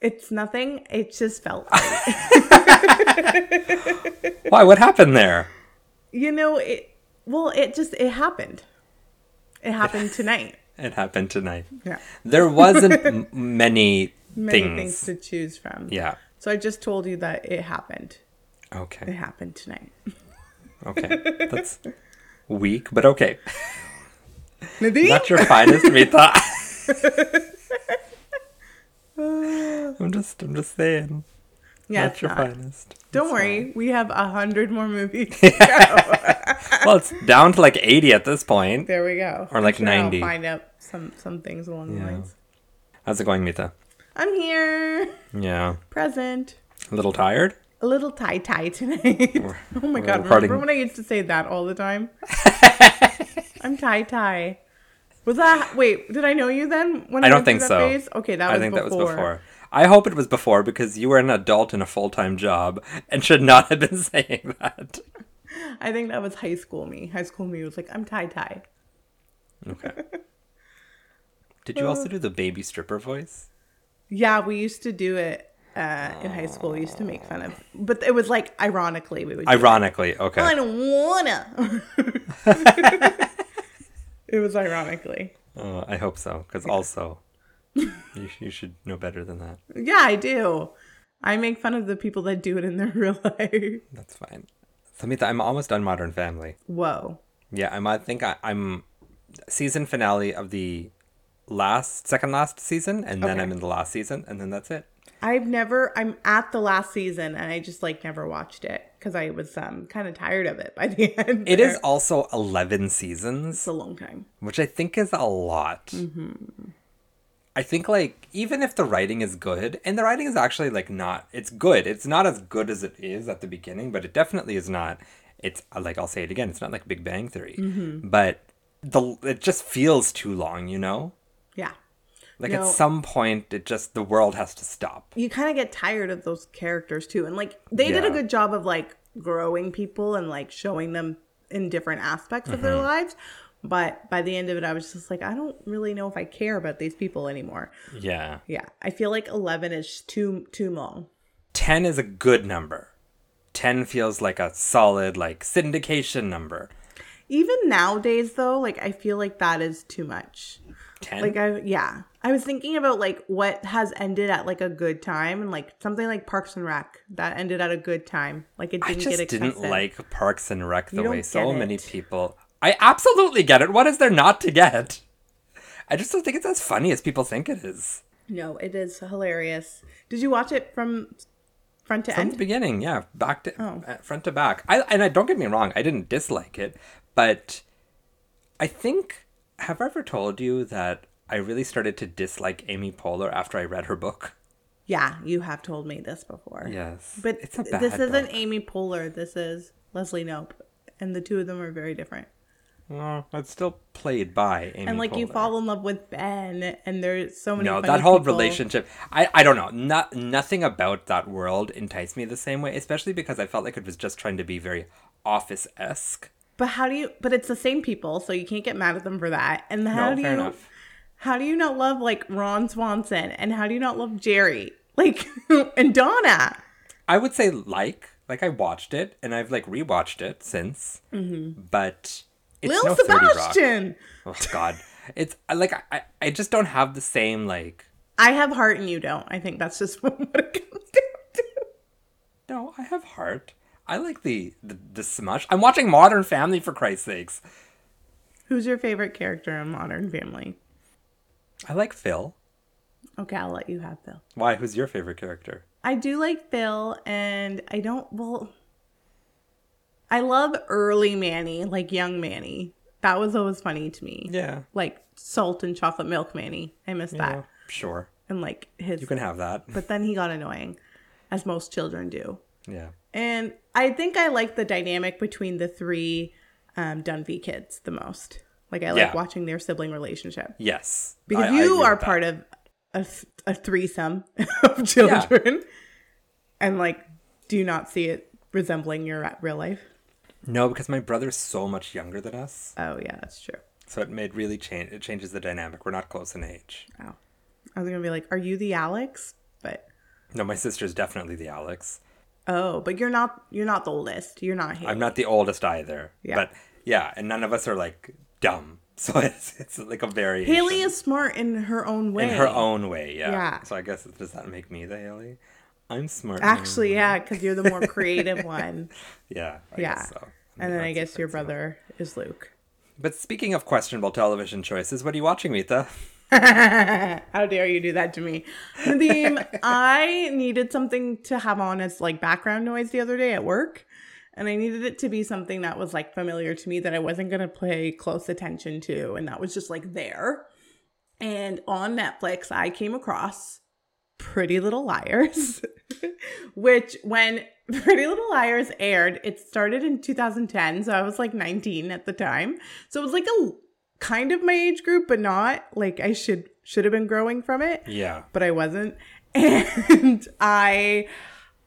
It's nothing, it just felt. Why? What happened there? you know, it, well, it just, it happened. It happened tonight. It happened tonight. Yeah. There wasn't many, Many things. things to choose from. Yeah. So I just told you that it happened. Okay. It happened tonight. Okay. That's weak, but okay. Nadeem? Not your finest, Rita. I'm just, I'm just saying. yeah, not it's your not. finest. Don't It's worry, we have a hundred more movies. Well, it's down to like 80 at this point. there we go. Or like I'm sure I'll 90. find out some some things along the lines. How's it going, Mita? I'm here, Yeah. present. A little tired? A little tie tie tonight. oh my god! Remember when I used to say that all the time? I'm tie tie. Was that wait? Did I know you then? When I don't think that so. Phase? Okay, that I was think before. that was before. I hope it was before because you were an adult in a full time job and should not have been saying that. I think that was high school me. High school me was like, I'm tie tie. Okay. Did you also do the baby stripper voice? Yeah, we used to do it uh, in high school. We used to make fun of, but it was like ironically we would. do it. Ironically, okay. I don't wanna. it was ironically. Uh, I hope so because also you, you should know better than that. Yeah, I do. I make fun of the people that do it in their real life. That's fine. Samantha, I'm almost done Modern Family. Whoa. Yeah, I'm. I think I, I'm season finale of the last, second last season, and then Okay. I'm in the last season, and then that's it. I've never. I'm at the last season, and I just like never watched it because I was um kind of tired of it by the end. It there. is also 11 seasons. It's a long time. which I think is a lot. Mm-hmm. I think like even if the writing is good, and the writing is actually like not, it's good. It's not as good as it is at the beginning, but it definitely is not. It's uh, like I'll say it again. It's not like Big Bang Theory, Mm-hmm. but the it just feels too long. You know, Yeah. Like No. at some point, it just the world has to stop. you kind of get tired of those characters too and like they did a good job of like growing people and like showing them in different aspects of Mm-hmm. their lives but by the end of it i was just like i don't really know if i care about these people anymore Yeah, yeah i feel like 11 is too too long ten is a good number. Ten feels like a solid like syndication number. even nowadays though like i feel like that is too much Ten. like i yeah i was thinking about like what has ended at like a good time and like something like parks and rec that ended at a good time like it I didn't just get didn't like Parks and Rec the way so get many people. I absolutely get it. What is there not to get? I just don't think it's as funny as people think it is. No, it is hilarious. Did you watch it from front to end? From the beginning, yeah, back to Oh. uh, front to back. I and I don't get me wrong, I didn't dislike it, but I think have I ever told you that I really started to dislike Amy Poehler after I read her book? Yeah, you have told me this before. Yes, But it's a bad this isn't book. Amy Poehler. This is Leslie Knope. And the two of them are very different. Well, it's still played by Amy. And like you fall in love with Ben, and there's so many. No, that whole people. relationship. I, I don't know. Not nothing about that world enticed me the same way, especially because I felt like it was just trying to be very office esque. But how do you? But it's the same people, so you can't get mad at them for that. And how No, do you? enough. How do you not love like Ron Swanson? And how do you not love Jerry? Like and Donna? I would say like like I watched it and I've like rewatched it since, mm-hmm. but it's Lil no Sebastian. Oh God, it's like I I just don't have the same like. I have heart and you don't. I think that's just what it comes down to. No, I have heart. I like the the, the smush. I'm watching Modern Family for Christ's sakes. Who's your favorite character in Modern Family? I like Phil. Okay, I'll let you have Phil. Why? Who's your favorite character? I do like Phil, and I don't. Well, I love early Manny, like young Manny. That was always funny to me. Yeah. Like salt and chocolate milk Manny. I miss Yeah, that. sure. And like his. You can have that. But then he got annoying, as most children do. Yeah. And I think I like the dynamic between the three um, Dunphy kids the most. Like I like Yeah. watching their sibling relationship Yes. because I- I you agree are that. part of a, a threesome of children, and like do not see it resembling your real life. No, because my brother's so much younger than us, Oh yeah, that's true. so it made really change. It changes the dynamic. We're not close in age. Oh, I was gonna be like, are you the Alex? But No, my sister's definitely the Alex. Oh, but you're not. You're not the oldest. You're not. Haley. I'm not the oldest either. Yeah. But yeah, and none of us are like dumb. So it's it's like a very Haley is smart in her own way. in her own way. Yeah. Yeah. So I guess does that make me the Haley? I'm smart. Actually, yeah, because you're the more creative one. Yeah. I yeah. So. And then I guess your brother is Luke. But speaking of questionable television choices, what are you watching, Mita? How dare you do that to me? Nadeem, I needed something to have on as like background noise the other day at work. And I needed it to be something that was like familiar to me that I wasn't going to pay close attention to. And that was just like there. And on Netflix, I came across Pretty Little Liars, which when Pretty Little Liars aired, it started in 2010. So I was like 19 at the time. So it was like a kind of my age group, but not like I should should have been growing from it Yeah. but I wasn't. And I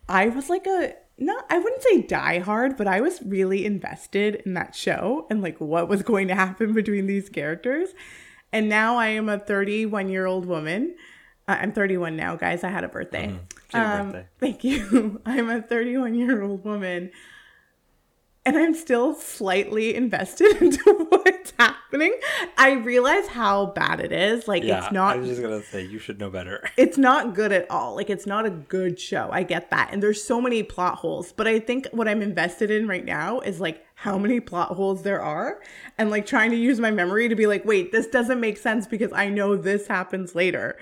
I was like a not I wouldn't say die hard, but I was really invested in that show and like what was going to happen between these characters. And now I am a 31 year old woman. Uh, I'm 31 now, guys. I had a birthday. Your Um, birthday. Thank you. I'm a 31 year old woman. And I'm still slightly invested into what's happening. I realize how bad it is. Like Yeah. it's not I was just gonna say you should know better. it's not good at all. Like it's not a good show. I get that. And there's so many plot holes. But I think what I'm invested in right now is like how many plot holes there are and like trying to use my memory to be like, wait, this doesn't make sense because I know this happens later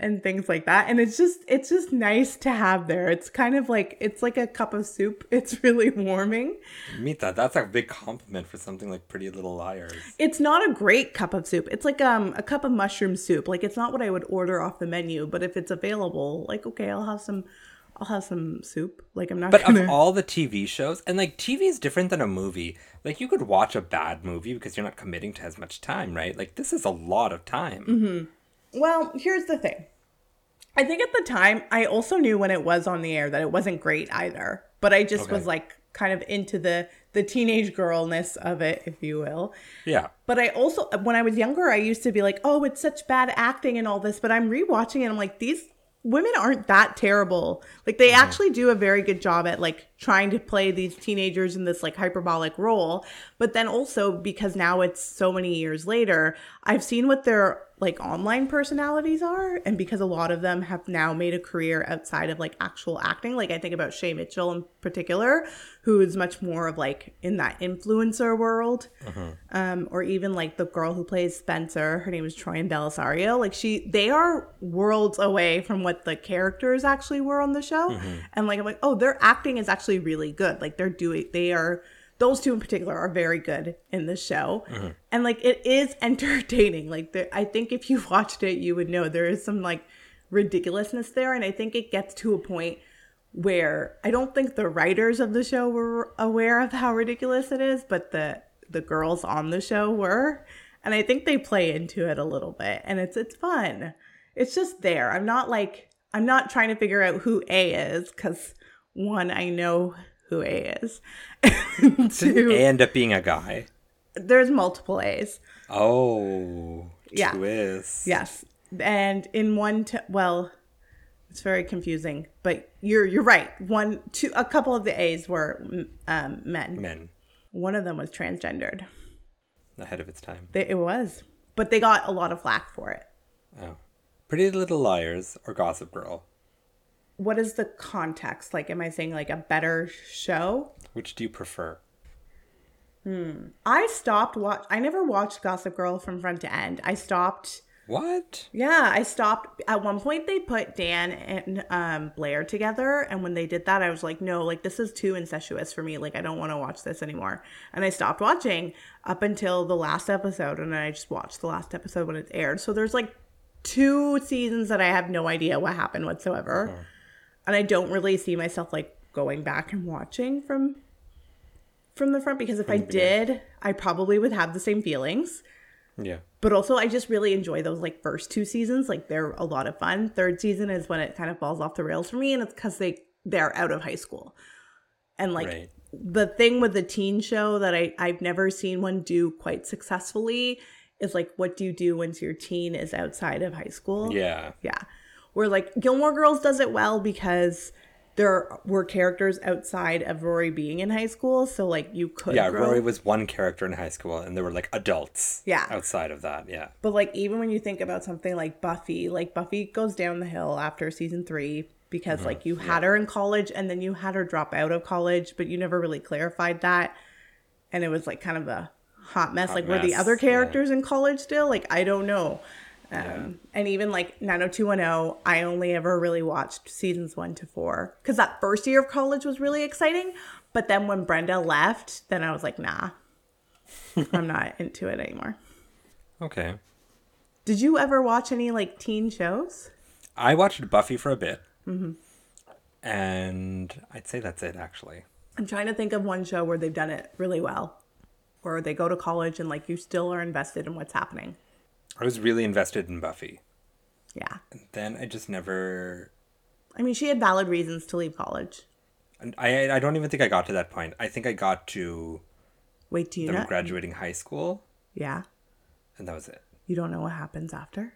and things like that. And it's just it's just nice to have there. It's kind of like it's like a cup of soup. It's really warming. Mita, that's a big compliment for something like Pretty Little Liars. It's not a great cup of soup. It's like um a cup of mushroom soup. Like it's not what I would order off the menu, but if it's available, like okay, I'll have some I'll have some soup. Like I'm not But gonna of all the TV shows, and like TV is different than a movie. Like you could watch a bad movie because you're not committing to as much time, right? Like this is a lot of time. Mm-hmm. Well, here's the thing. I think at the time I also knew when it was on the air that it wasn't great either. But I just Okay. was like kind of into the the teenage girlness of it, if you will. Yeah. But I also, when I was younger, I used to be like, oh, it's such bad acting and all this. But I'm rewatching it. I'm like, these women aren't that terrible. Like, they mm-hmm. actually do a very good job at like trying to play these teenagers in this like hyperbolic role. But then also, because now it's so many years later, I've seen what their like online personalities are. And because a lot of them have now made a career outside of like actual acting, like I think about Shay Mitchell in particular, who is much more of like in that influencer world um, or even like the girl who plays Spencer, her name is Troian Bellisario. Like she, they are worlds away from what the characters actually were on the show. And like I'm like, oh, their acting is actually really good. Like they're doing, they are. Those two in particular are very good in the show, uh-huh. and like it is entertaining. Like there, I think if you watched it, you would know there is some like ridiculousness there, and I think it gets to a point where I don't think the writers of the show were aware of how ridiculous it is, but the the girls on the show were, and I think they play into it a little bit, and it's it's fun. It's just there. I'm not like I'm not trying to figure out who A is because one, I know who A is. Two, A end up being a guy? there's multiple A's. Oh. Yeah. Twist. Yes, and in one, t- well, it's very confusing, but you're you're right. One, two, a couple of the A's were um, men. Men. One of them was transgendered. Ahead of its time. They, it was, but they got a lot of flack for it. Oh. Pretty Little Liars or Gossip Girl? What is the context? Like, am I saying like a better show? Which do you prefer? Hmm. I stopped watch. I never watched Gossip Girl from front to end. I stopped. What? Yeah, I stopped. At one point, they put Dan and um, Blair together, and when they did that, I was like, no, like this is too incestuous for me. Like, I don't want to watch this anymore. And I stopped watching up until the last episode, and then I just watched the last episode when it aired. So there's like two seasons that I have no idea what happened whatsoever, and I don't really see myself like going back and watching from from the front because if I did, I probably would have the same feelings. Yeah. But also I just really enjoy those like first two seasons. Like they're a lot of fun. Third season is when it kind of falls off the rails for me and it's cuz they they're out of high school. And like right. the thing with the teen show that I, I've never seen one do quite successfully is like what do you do once your teen is outside of high school? Yeah. Yeah. Where like Gilmore Girls does it well because there were characters outside of Rory being in high school. So like you could Yeah, grow. Rory was one character in high school, and there were like adults. Yeah. Outside of that, yeah. But like even when you think about something like Buffy, like Buffy goes down the hill after season three because mm-hmm. like you had her in college and then you had her drop out of college, but you never really clarified that. And it was like kind of a hot mess. like were the mess, other yeah. characters in college still? Like I don't know. Um, And even like 90210, I only ever really watched seasons one to four because that first year of college was really exciting. But then when Brenda left, then I was like, nah, I'm not into it anymore. Okay. Did you ever watch any like teen shows? I watched Buffy for a bit, Mm-hmm. and I'd say that's it actually. I'm trying to think of one show where they've done it really well, where they go to college and like you still are invested in what's happening. I was really invested in Buffy. Yeah. And Then I just never. I mean, she had valid reasons to leave college. and I I don't even think I got to that point. I think I got to Wait, do you them graduating high school, Yeah. and that was it. You don't know what happens after?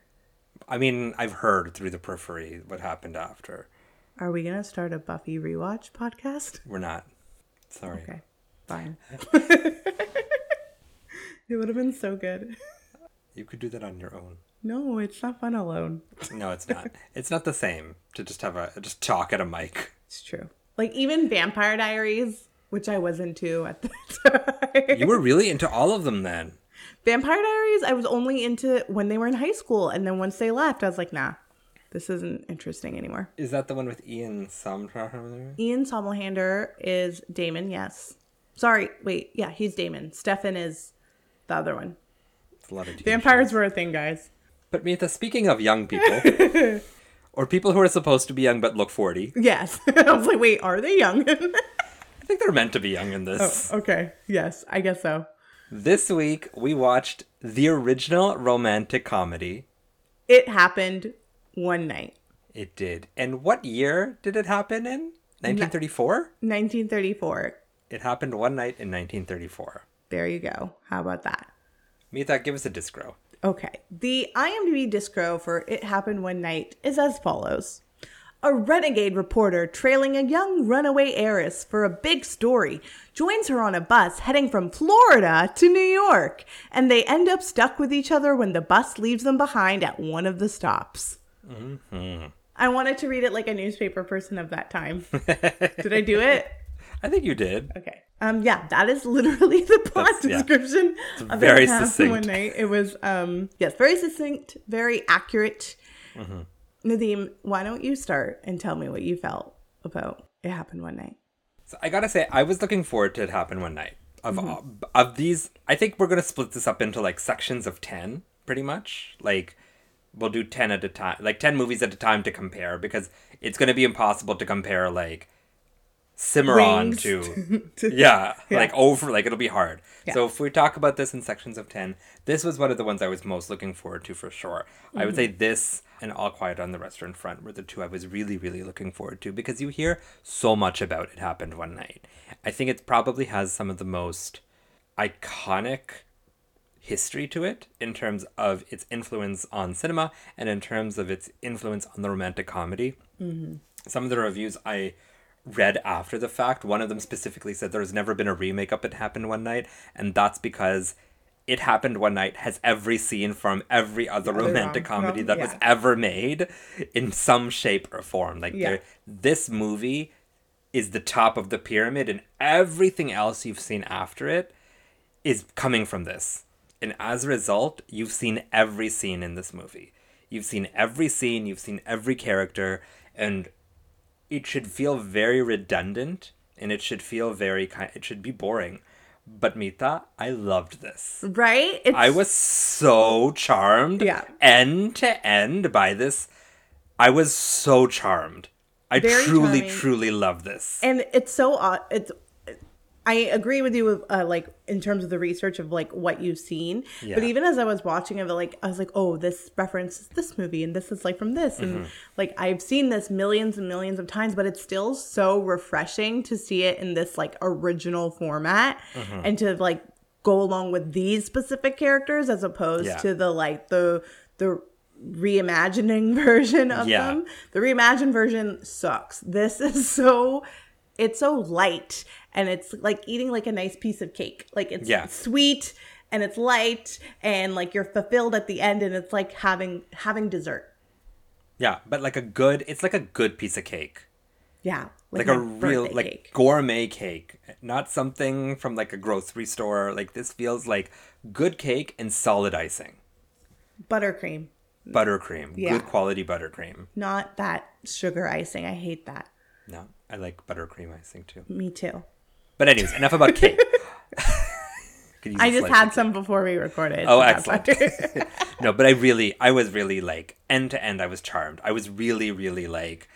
I mean, I've heard through the periphery what happened after. Are we going to start a Buffy rewatch podcast? We're not. Sorry. Okay. Fine. it would have been so good. You could do that on your own. No, it's not fun alone. No, it's not. it's not the same to just have a just talk at a mic. It's true. Like even Vampire Diaries, which I was into at the time. You were really into all of them then. Vampire Diaries, I was only into when they were in high school, and then once they left, I was like, nah, this isn't interesting anymore. Is that the one with Ian Sommer? Ian Somerhalder is Damon, yes. Sorry, wait, yeah, he's Damon. Stefan is the other one. A lot of TV Vampires shows. were a thing, guys. But Mita, speaking of young people, or people who are supposed to be young but look 40, Yes. I was like, wait, are they young? I think they're meant to be young in this. Oh, okay, yes, I guess so. This week, we watched the original romantic comedy. It happened one night. It did. And what year did it happen in? 1934? 1934. It happened one night in 1934. There you go. How about that? Mita, give us a discro. Okay. The IMDb discro for It Happened One Night is as follows. A renegade reporter trailing a young runaway heiress for a big story joins her on a bus heading from Florida to New York, and they end up stuck with each other when the bus leaves them behind at one of the stops. Mm-hmm. I wanted to read it like a newspaper person of that time. Did I do it? I think you did. Okay. Um. Yeah, that is literally the plot That's- yeah. description. of very It Happened succinct. One night. It was um. Yes, very succinct, very accurate. Mm-hmm. Nadim, why don't you start and tell me what you felt about it happened one night? So I gotta say, I was looking forward to it happen one night. Of of these, I think we're gonna split this up into like sections of ten, pretty much. Like we'll do ten at a time, like ten movies at a time to compare, because it's gonna be impossible to compare like Cimarron Wings to, to- yeah, Yeah. like over, like it'll be hard. Yeah. So if we talk about this in sections of ten, this was one of the ones I was most looking forward to for sure. I would say mm-hmm. this and All Quiet on the Western Front were the two I was really, really looking forward to because you hear so much about it happened one night. I think it probably has some of the most iconic history to it in terms of its influence on cinema and in terms of its influence on the romantic comedy. Mm-hmm. Some of the reviews I read after the fact, one of them specifically said there's never been a remake of It Happened One Night, and that's because It Happened One Night has every scene from every other romantic rom-com, comedy that was ever made in some shape or form. Like Yeah. this movie is the top of the pyramid, and everything else you've seen after it is coming from this. And as a result, you've seen every scene in this movie. You've seen every scene, you've seen every character, and it should feel very redundant and it should feel very kind it should be boring. But Mita, I loved this. Right? It's, I was so charmed Yeah. end to end by this. I was so charmed. I Very truly, charming. truly love this. and it's so odd. It's I agree with you with uh, like in terms of the research of like what you've seen. Yeah. But even as I was watching it, like I was like, oh, this references this movie, and this is like from this, Mm-hmm. and like I've seen this millions and millions of times, but it's still so refreshing to see it in this like original format, Mm-hmm. and to like go along with these specific characters as opposed Yeah. to the like the the reimagining version of Yeah. them. The reimagined version sucks. This is so it's so light and it's like eating like a nice piece of cake. Like it's Yeah. sweet and it's light and like you're fulfilled at the end and it's like having having dessert. yeah, but like a good, it's like a good piece of cake. Yeah. Like my a real, like cake. gourmet cake. Not something from like a grocery store. Like this feels like good cake and solid icing. buttercream, Buttercream. Yeah. Good quality buttercream. not that sugar icing. I hate that. No, I like buttercream icing too. Me too. But anyways, enough about cake. Could use a I just had of some before we recorded. Oh, excellent. no, but I really, I was really like end to end. I was charmed. I was really, really like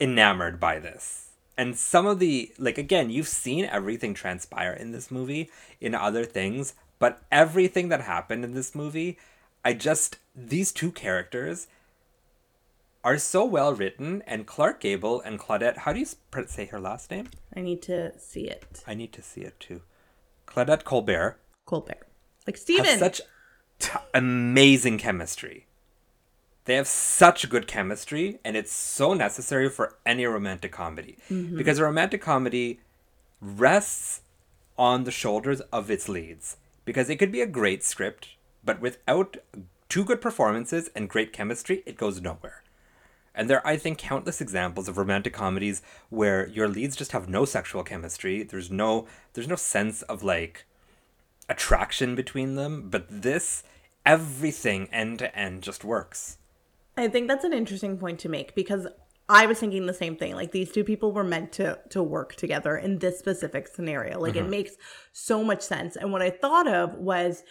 enamored by this. And some of the like again, you've seen everything transpire in this movie in other things, but everything that happened in this movie, I just these two characters are so well written, and Clark Gable and Claudette. How do you say her last name? I need to see it. I need to see it too. Claudette Colbert Colbert. Like have Steven. such t- amazing chemistry. They have such good chemistry, and it's so necessary for any romantic comedy. Mm-hmm. Because a romantic comedy rests on the shoulders of its leads. Because it could be a great script, but without two good performances and great chemistry, it goes nowhere. And there are, I think, countless examples of romantic comedies where your leads just have no sexual chemistry. There's no there's no sense of like attraction between them. But this, everything end to end just works. I think that's an interesting point to make because I was thinking the same thing. Like these two people were meant to to work together in this specific scenario. Like it mm-hmm. makes so much sense. And what I thought of was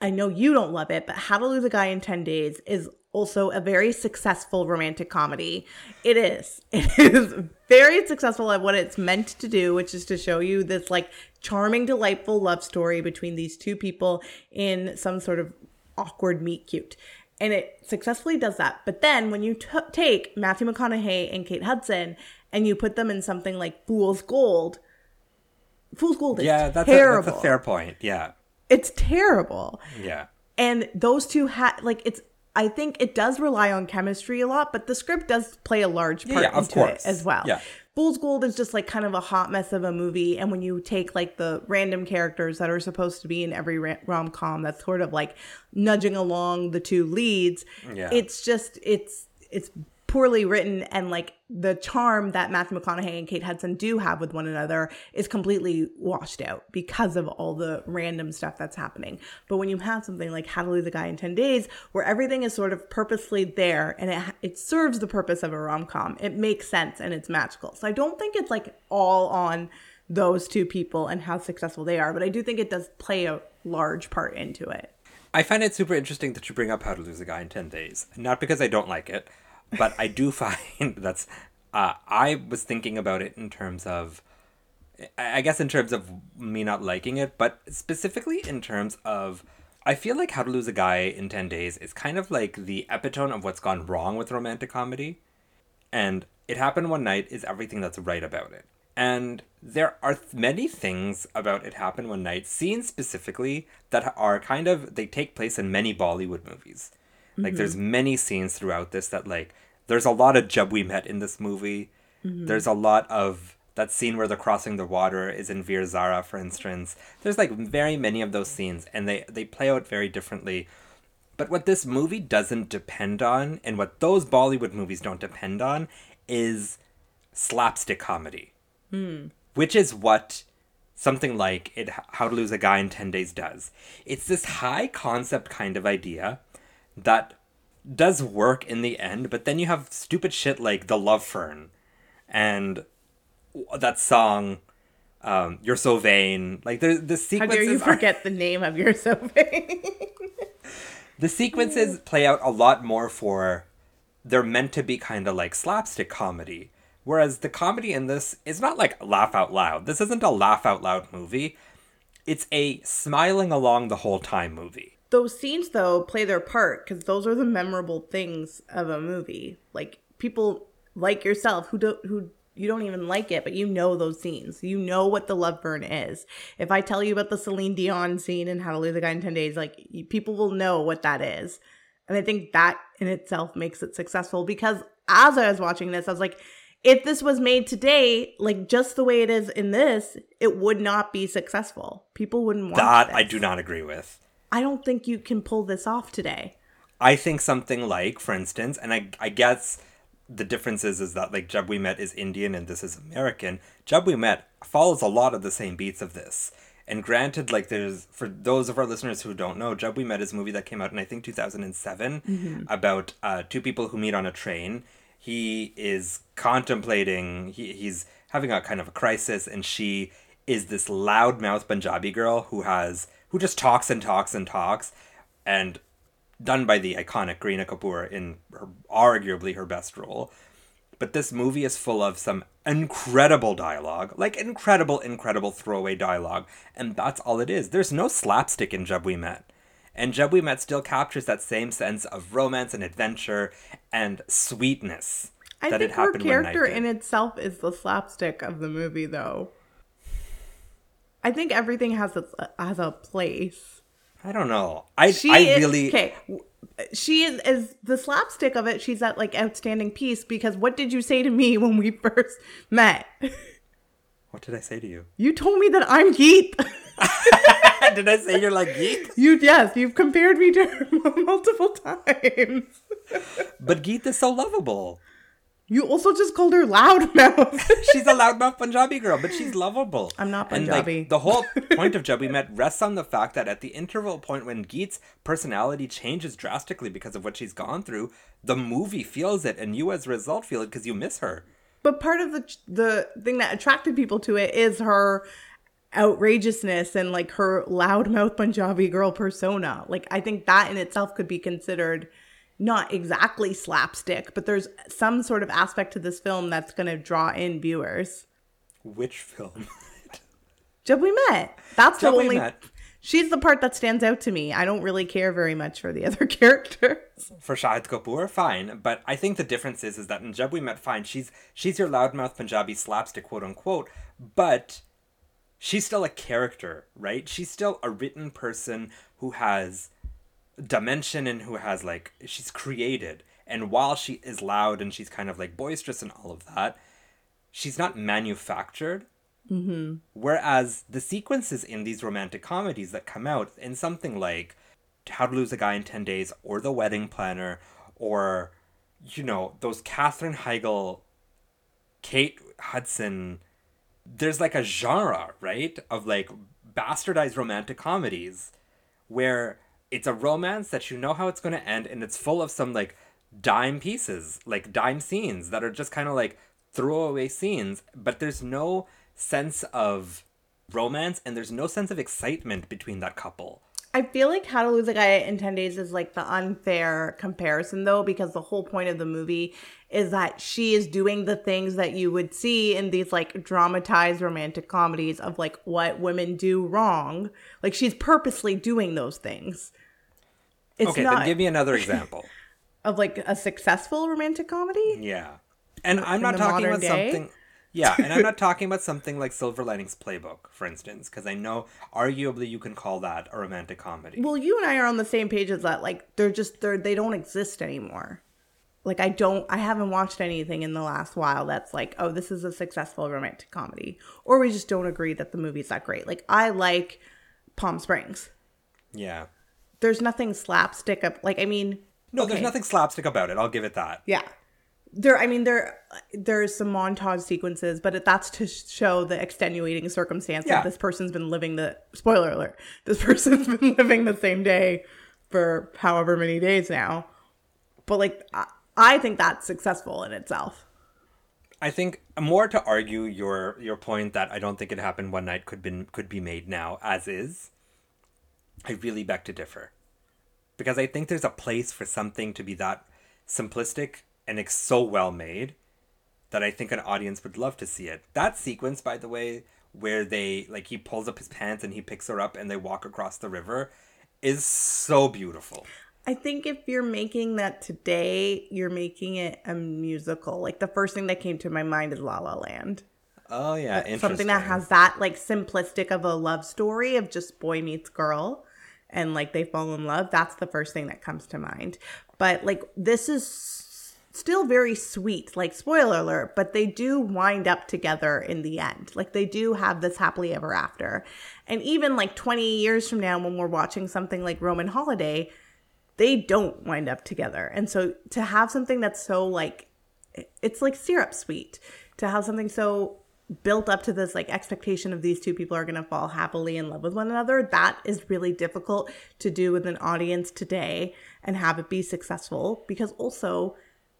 I know you don't love it, but How to Lose a Guy in 10 Days is also a very successful romantic comedy. It is. It is very successful at what it's meant to do, which is to show you this like charming, delightful love story between these two people in some sort of awkward meet cute. And it successfully does that. But then when you t- take Matthew McConaughey and Kate Hudson and you put them in something like Fool's Gold, Fool's Gold is Yeah, that's, a, terrible. that's a fair point. Yeah, It's terrible yeah, and those two had like it's i think it does rely on chemistry a lot but the script does play a large part yeah, of into course. it as well Yeah. fool's gold is just like kind of a hot mess of a movie and when you take like the random characters that are supposed to be in every rom-com that's sort of like nudging along the two leads Yeah. it's just it's it's poorly written and like the charm that Matthew McConaughey and Kate Hudson do have with one another is completely washed out because of all the random stuff that's happening. But when you have something like How to Lose a Guy in 10 Days where everything is sort of purposely there and it it serves the purpose of a rom-com, it makes sense and it's magical. So I don't think it's like all on those two people and how successful they are, but I do think it does play a large part into it. I find it super interesting that you bring up How to Lose a Guy in 10 Days. Not because I don't like it, but I do find that's. Uh, I was thinking about it in terms of. I guess in terms of me not liking it, but specifically in terms of. I feel like How to Lose a Guy in 10 Days is kind of like the epitome of what's gone wrong with romantic comedy. And It Happened One Night is everything that's right about it. And there are th- many things about It Happened One Night, scenes specifically, that are kind of, they take place in many Bollywood movies. Like, there's mm-hmm. many scenes throughout this that, like, there's a lot of Jab We Met in this movie. Mm-hmm. There's a lot of that scene where they're crossing the water is in Veer-Zaara, for instance. There's like very many of those scenes, and they they play out very differently. But what this movie doesn't depend on, and what those Bollywood movies don't depend on, is slapstick comedy, hmm. which is what something like it How to Lose a Guy in Ten Days does. It's this high concept kind of idea that does work in the end, but then you have stupid shit like the Love Fern, and that song, um, "You're So Vain." Like the the sequences How dare you are- forget the name of your Vain. the sequences play out a lot more for they're meant to be kind of like slapstick comedy. Whereas the comedy in this is not like laugh out loud. This isn't a laugh out loud movie. It's a smiling along the whole time movie. Those scenes, though, play their part because those are the memorable things of a movie. Like people like yourself who don't who you don't even like it, but you know those scenes. You know what the love fern is. If I tell you about the Celine Dion scene and How to Lose a Guy in 10 Days, like people will know what that is. And I think that in itself makes it successful because as I was watching this, I was like, if this was made today, like just the way it is in this, it would not be successful. People wouldn't want That this. I do not agree with. I don't think you can pull this off today. I think something like, for instance, and I, I guess the difference is, is that like Jab We Met is Indian and this is American. Jab We Met follows a lot of the same beats of this. And granted, like there's for those of our listeners who don't know, Jab We Met is a movie that came out in I think 2007 about uh, two people who meet on a train. He is contemplating. He, he's having a kind of a crisis, and she is this loudmouth Punjabi girl who has who just talks and talks and talks, and done by the iconic Kareena Kapoor in her, arguably her best role. But this movie is full of some incredible dialogue, like incredible, incredible throwaway dialogue, and that's all it is. There's no slapstick in Jab We Met. And Jab We Met still captures that same sense of romance and adventure and sweetness I that think it her happened Night character in itself is the slapstick of the movie, though. I think everything has a has a place. I don't know. I She I is, really okay. She is, is the slapstick of it. She's that like outstanding piece because what did you say to me when we first met? What did I say to you? You told me that I'm Geet. did I say you're like Geet? You yes, you've compared me to her multiple times. But Geet is so lovable. You also just called her loudmouth. she's a loudmouth Punjabi girl, but she's lovable. I'm not And Punjabi. like the whole point of We Met rests on the fact that at the interval point when Geet's personality changes drastically because of what she's gone through, the movie feels it, and you as a result feel it because you miss her. But part of the the thing that attracted people to it is her outrageousness and like her loudmouth Punjabi girl persona. Like I think that in itself could be considered not exactly slapstick, but there's some sort of aspect to this film that's going to draw in viewers. Which film? Jab we met. That's Jab the only. Met. She's the part that stands out to me. I don't really care very much for the other characters. For Shahid Kapoor, fine, but I think the difference is is that in Jab We Met, fine, she's she's your loudmouth Punjabi slapstick, quote unquote, but she's still a character, right? She's still a written person who has dimension and who has like she's created. And while she is loud and she's kind of like boisterous and all of that, she's not manufactured. Mm-hmm. Whereas the sequences in these romantic comedies that come out in something like How to Lose a Guy in 10 Days or The Wedding Planner or, you know, those Katherine Heigl, Kate Hudson, there's like a genre, right? Of like bastardized romantic comedies where it's a romance that you know how it's going to end and it's full of some like dime pieces, like dime scenes that are just kind of like throwaway scenes, but there's no sense of romance and there's no sense of excitement between that couple. I feel like How to Lose a Guy in 10 Days is like the unfair comparison though, because the whole point of the movie is that she is doing the things that you would see in these like dramatized romantic comedies of like what women do wrong. Like she's purposely doing those things. It's okay, not then give me another example. of like a successful romantic comedy. yeah. And I'm not talking about day? something Yeah, and I'm not talking about something like Silver Linings Playbook, for instance, because I know arguably you can call that a romantic comedy. Well, you and I are on the same page as that. Like they're just they're they don't exist anymore. Like I don't I haven't watched anything in the last while that's like, oh, this is a successful romantic comedy. Or we just don't agree that the movie's that great. Like I like Palm Springs. yeah. There's nothing slapstick up like I mean No, there's nothing slapstick about it. I'll give it that. Yeah. There, I mean, there, there's some montage sequences, but it, that's to show the extenuating circumstance Yeah. that this person's been living the. Spoiler alert: this person's been living the same day for however many days now. But like, I, I think that's successful in itself. I think more to argue your your point that I don't think it happened one night could been could be made now as is. I really beg to differ, because I think there's a place for something to be that simplistic and it's so well made that I think an audience would love to see it. That sequence, by the way, where they like he pulls up his pants and he picks her up and they walk across the river is so beautiful. I think if you're making that today, you're making it a musical. Like the first thing that came to my mind is La La Land. Oh yeah, interesting. Something that has that like simplistic of a love story of just boy meets girl and like they fall in love. That's the first thing that comes to mind. But like this is still very sweet, like spoiler alert, but they do wind up together in the end. Like they do have this happily ever after. And even like 20 years from now when we're watching something like Roman Holiday, they don't wind up together. And so to have something that's so like it's like syrup sweet to have something so built up to this like expectation of these two people are going to fall happily in love with one another that is really difficult to do with an audience today and have it be successful because also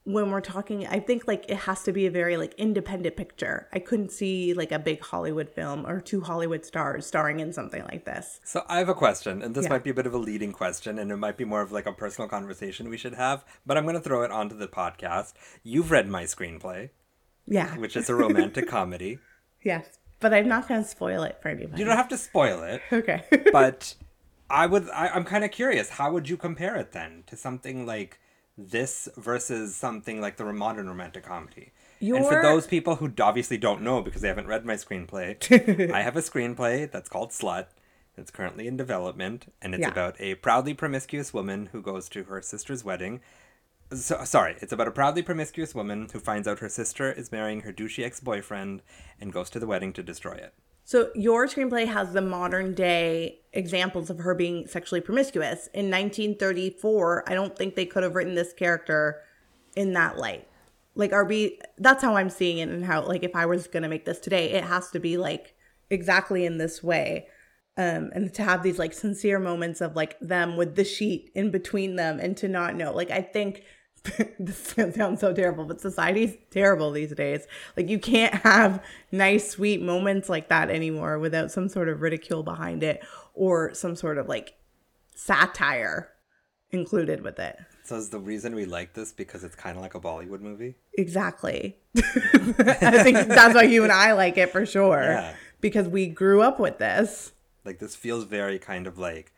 when we're talking i think like it has to be a very like independent picture i couldn't see like a big hollywood film or two hollywood stars starring in something like this So I have a question, and this Yeah. might be a bit of a leading question, and it might be more of like a personal conversation we should have, but I'm going to throw it onto the podcast. You've read my screenplay, yeah which is a romantic comedy. yes but i'm not going to spoil it for anybody You don't have to spoil it, okay but I would. I, I'm kind of curious. How would you compare it then to something like this versus something like the modern romantic comedy? And for those people who obviously don't know because they haven't read my screenplay, I have a screenplay that's called Slut. It's currently in development, and it's Yeah. about a proudly promiscuous woman who goes to her sister's wedding. So, sorry, it's about a proudly promiscuous woman who finds out her sister is marrying her douchey ex boyfriend and goes to the wedding to destroy it. So your screenplay has the modern day examples of her being sexually promiscuous. In 1934, I don't think they could have written this character in that light. Like are we that's how I'm seeing it and how like if I was going to make this today, it has to be like exactly in this way. Um and to have these like sincere moments of like them with the sheet in between them and to not know. Like I think this sounds so terrible, but society's terrible these days. Like you can't have nice, sweet moments like that anymore without some sort of ridicule behind it or some sort of like satire included with it. So is the reason we like this because it's kind of like a Bollywood movie? Exactly. I think that's why you and I like it for sure. Yeah. Because we grew up with this. Like this feels very kind of like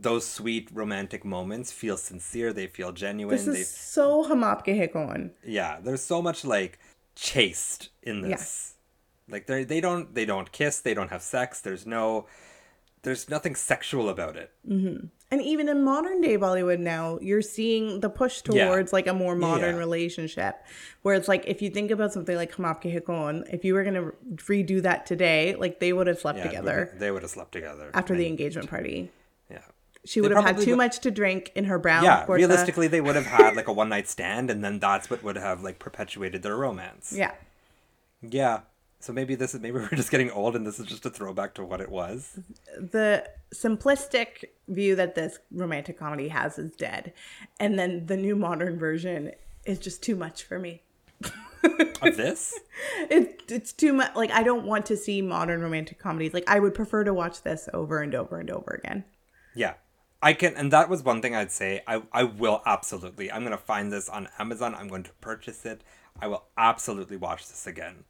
those sweet romantic moments feel sincere. They feel genuine. This they is so Hum Aapke Hain Koun. yeah. There's so much like chaste in this. Yes. Like they they don't they don't kiss. They don't have sex. There's no there's nothing sexual about it. Mm-hmm. And even in modern day Bollywood now, you're seeing the push Yeah. towards like a more modern Yeah. relationship. Where it's like if you think about something like Hum Aapke Hain Koun, if you were gonna redo that today, like they would have slept Yeah, together They would have slept together after the engagement party. yeah. She would have had too would- much to drink in her brown Yeah, realistically, they would have had like a one night stand, and then that's what would have like perpetuated their romance. Yeah. Yeah. So maybe this is maybe we're just getting old, and this is just a throwback to what it was. the simplistic view that this romantic comedy has is dead. And then the new modern version is just too much for me. Of this, It, it's too much. Like, I don't want to see modern romantic comedies. Like, I would prefer to watch this over and over and over again. yeah, I can, and that was one thing I'd say. I I will absolutely. I'm gonna find this on Amazon. I'm going to purchase it. I will absolutely watch this again.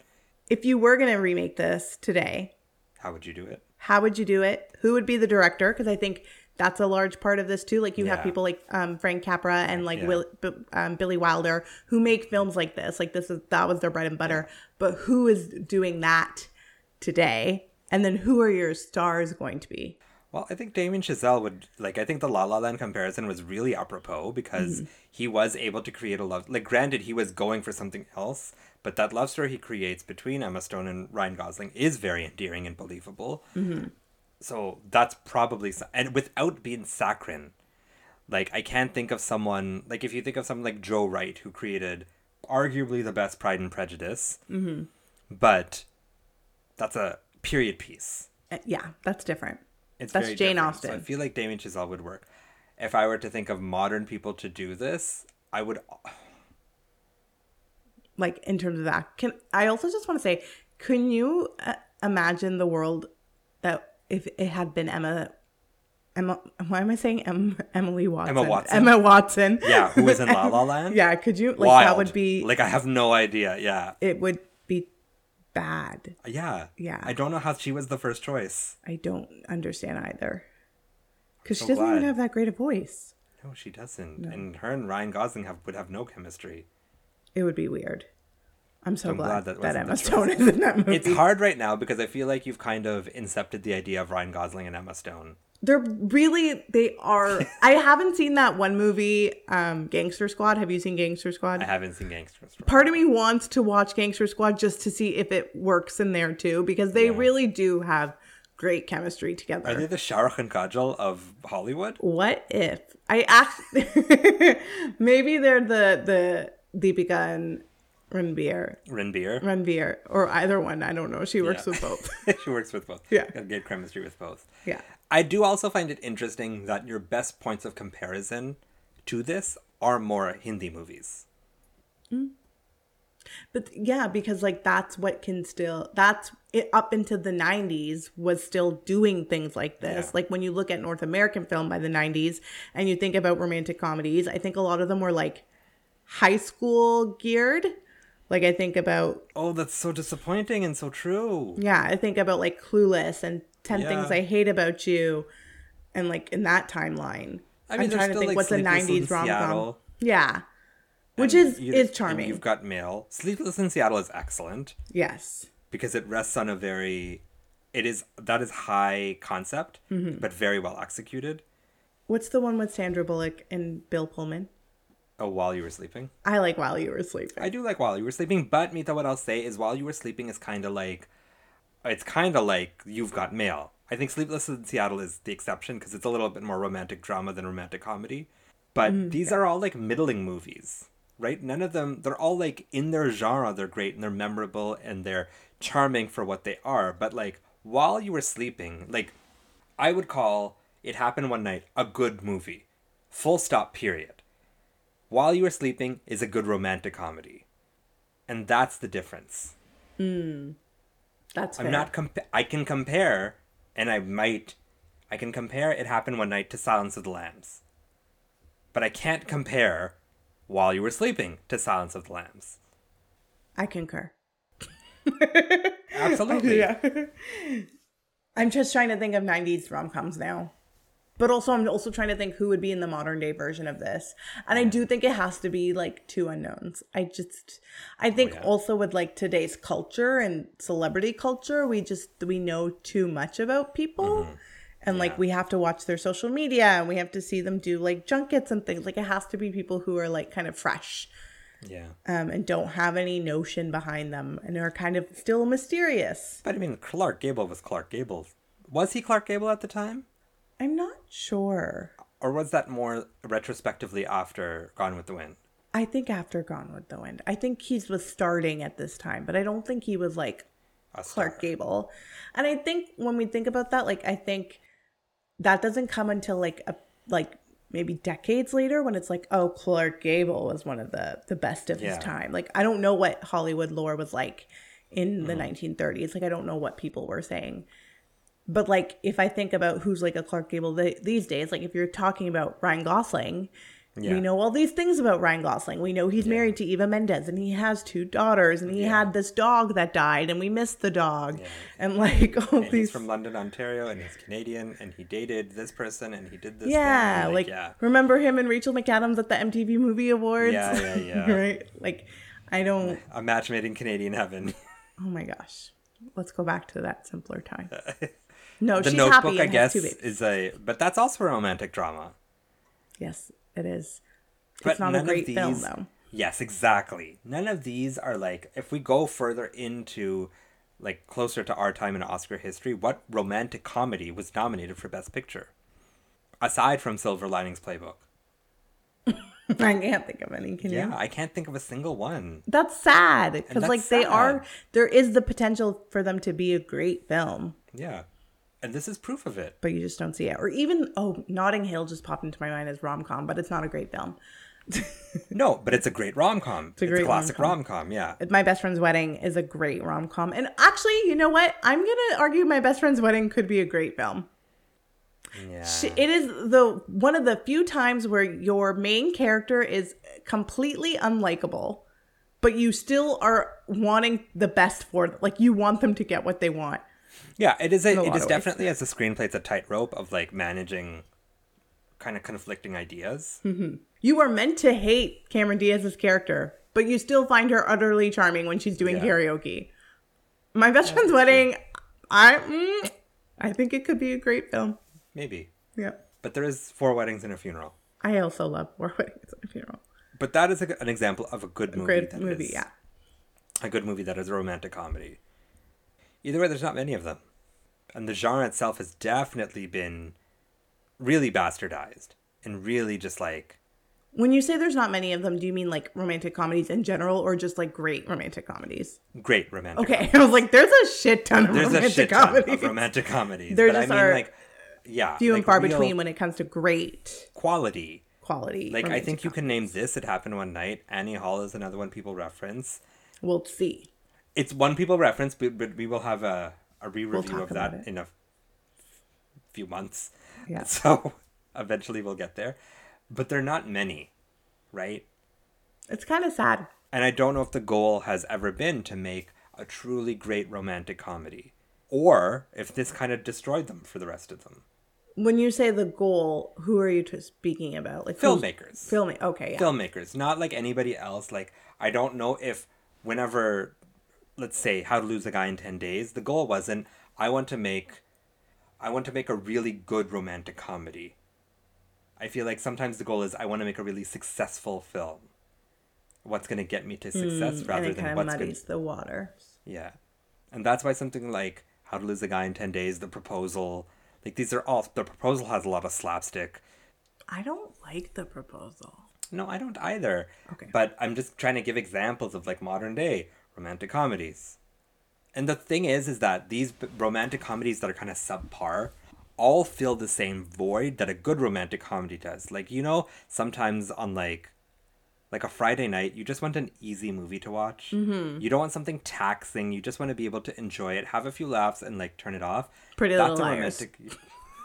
If you were going to remake this today, How would you do it? how would you do it? Who would be the director? Because I think that's a large part of this too. Like you have people like um, Frank Capra and like Yeah. Will, B- um, Billy Wilder who make films like this. Like this is that was their bread and butter. But who is doing that today? And then who are your stars going to be? Well, I think Damien Chazelle would like. I think the La La Land comparison was really apropos because mm-hmm. he was able to create a love. Like, granted, he was going for something else, but that love story he creates between Emma Stone and Ryan Gosling is very endearing and believable. Mm-hmm. So that's probably and without being saccharine, like I can't think of someone like if you think of someone like Joe Wright who created arguably the best Pride and Prejudice, mm-hmm. but that's a period piece. Uh, Yeah, that's different. It's That's Jane different. Austen. So I feel like Damien Chazelle would work. If I were to think of modern people to do this, I would. like in terms of that can i also just want to say can you uh, imagine the world that if it had been emma Emma. Why am I saying em, Emily Watson? Emma Watson. Emma Watson. Yeah, who was in La La Land? Yeah, could you like Wild. that would be like I have no idea. Yeah, it would bad. yeah, Yeah. I don't know how she was the first choice. I don't understand either. Because she doesn't even have that great a voice. No, she doesn't. And her and Ryan Gosling have would have no chemistry. It would be weird. I'm so I'm glad, glad that that, Emma Stone is in that movie. It's hard right now because I feel like you've kind of incepted the idea of Ryan Gosling and Emma Stone. They're really they are. I haven't seen that one movie, um, Gangster Squad. Have you seen Gangster Squad? I haven't seen Gangster Story. Part of me wants to watch Gangster Squad just to see if it works in there too, because they Yeah. really do have great chemistry together. Are they the Shah Rukh and Kajal of Hollywood? what if I actually maybe they're the the Deepika and Ranbir Ranbir. Ranbir or either one. I don't know. She works Yeah. with both. she works with both. Yeah. Got good chemistry with both. yeah. I do also find it interesting that your best points of comparison to this are more Hindi movies. Mm. But yeah, because like that's what can still that's it up into the 90s was still doing things like this. Yeah. Like when you look at North American film by the 90s and you think about romantic comedies, I think a lot of them were like high school geared. Like I think about Oh, that's so disappointing and so true. yeah, I think about like Clueless and 10 Things I Hate About You and like in that timeline. I mean, there's trying to think like, what's a 90s rom com. Yeah. Which And is you- is charming. You've got Mail. Sleepless in Seattle is excellent yes. because it rests on a very, it is that is high concept, Mm-hmm. but very well executed. What's the one with Sandra Bullock and Bill Pullman? Oh, while you were sleeping. I like While You Were Sleeping. I do like While You Were Sleeping, but Mita, what I'll say is While You Were Sleeping is kind of like, it's kind of like You've Got Mail. I think Sleepless in Seattle is the exception because it's a little bit more romantic drama than romantic comedy. But mm. these are all like middling movies, right? None of them, they're all like in their genre, they're great and they're memorable and they're charming for what they are. But like While You Were Sleeping, like I would call It Happened One Night a good movie. Full stop, period. While You Were Sleeping is a good romantic comedy. And that's the difference. Hmm. That's fair. I'm not compa- I can compare and I might I can compare It Happened One Night to Silence of the Lambs. But I can't compare While You Were Sleeping to Silence of the Lambs. I concur. Absolutely. Yeah. I'm just trying to think of 90s rom coms now. But also, I'm also trying to think who would be in the modern day version of this. And I do think it has to be like two unknowns. I just, I think yeah. also with like today's culture and celebrity culture, we just, we know too much about people. And like we have to watch their social media and we have to see them do like junkets and things. Like it has to be people who are like kind of fresh Yeah. um, and don't have any notion behind them and are kind of still mysterious. But I mean Clark Gable was Clark Gable. Was he Clark Gable at the time? I'm not sure. Or was that more retrospectively after Gone with the Wind? I think after Gone with the Wind. I think he was starting at this time, but I don't think he was like. Clark Gable. And I think when we think about that, like I think that doesn't come until like a like maybe decades later when it's like, oh, Clark Gable was one of the the best of Yeah. his time. Like I don't know what Hollywood lore was like in the Mm-hmm. 1930s. Like I don't know what people were saying. But like if I think about who's like a Clark Gable th- these days, like if you're talking about Ryan Gosling, Yeah. we know all these things about Ryan Gosling. We know he's married to Eva Mendes and he has two daughters and he had this dog that died and we missed the dog. And like all And these he's from London, Ontario, and he's Canadian, and he dated this person, and he did this. Yeah, thing. like, yeah, remember him and Rachel McAdams at the MTV Movie Awards? Yeah, yeah, yeah. right? Like I don't a match made in Canadian heaven. oh my gosh. Let's go back to that simpler time. No, the she's Notebook, happy I guess, is a, but that's also a romantic drama. Yes, it is. But it's not a none of film these- though. Yes, exactly. None of these are like if we go further into like closer to our time in Oscar history, what romantic comedy was nominated for Best Picture? Aside from Silver Linings Playbook. I can't think of any. Can Yeah, you? I can't think of a single one. That's sad because like they are. There is the potential for them to be a great film, Yeah. And this is proof of it. but you just don't see it. Or even oh, Notting Hill just popped into my mind as rom com, but it's not a great film. No, but it's a great rom com. It's a a great classic rom-com. rom com, yeah. My Best Friend's Wedding is a great rom com, and actually, you know what? I'm gonna argue My Best Friend's Wedding could be a great film. Yeah. It is the one of the few times where your main character is completely unlikable, but you still are wanting the best for them. Like you want them to get what they want. Yeah, it is. A, a it lot ways. definitely as a screenplay, it's a tightrope of like managing kind of conflicting ideas. You are meant to hate Cameron Diaz's character, but you still find her utterly charming when she's doing Yeah. karaoke. My best friend's wedding. I mm, I think it could be a great film. Maybe, Yeah. but there is four weddings and a funeral. I also love War Weddings and a Funeral. But that is a, an example of a good movie. Great that movie, is- yeah. a good movie that is a romantic comedy. Either way, there's not many of them. And the genre itself has definitely been really bastardized and really just like, When you say there's not many of them, do you mean like romantic comedies in general or just like great romantic comedies? great romantic. Okay, I was like, there's a shit ton of There's romantic a shit ton comedies. of romantic comedies. There but I just mean, are like, yeah. Few and far between when it comes to great quality. quality. Like, I think you can name this. It happened one night. Annie Hall is another one people reference. We'll see. It's one people reference, but, but we will have a, a re review talk of that in a few months. Yeah. So eventually we'll get there. But they're not many, right? It's kind of sad. And I don't know if the goal has ever been to make a truly great romantic comedy. Or if this kind of destroyed them for the rest of them. When you say the goal, who are you speaking about? Like Filmmakers. Filming. Okay, yeah. filmmakers, not like anybody else. Like I don't know if whenever, let's say, How to Lose a Guy in Ten Days, the goal wasn't I want to make, I want to make a really good romantic comedy. I feel like sometimes the goal is I want to make a really successful film. What's going to get me to success Mm, rather than what's going muddies the water. yeah, and that's why something like How to Lose a Guy in Ten Days, The Proposal, like these are all. The Proposal has a lot of slapstick. I don't like the proposal. No, I don't either. Okay. But I'm just trying to give examples of like modern day romantic comedies. And the thing is, is that these romantic comedies that are kind of subpar all fill the same void that a good romantic comedy does. Like, you know, sometimes on like, like a Friday night, you just want an easy movie to watch. Mm-hmm. You don't want something taxing. You just want to be able to enjoy it, have a few laughs, and like turn it off. Pretty That's Little a Liars. romantic.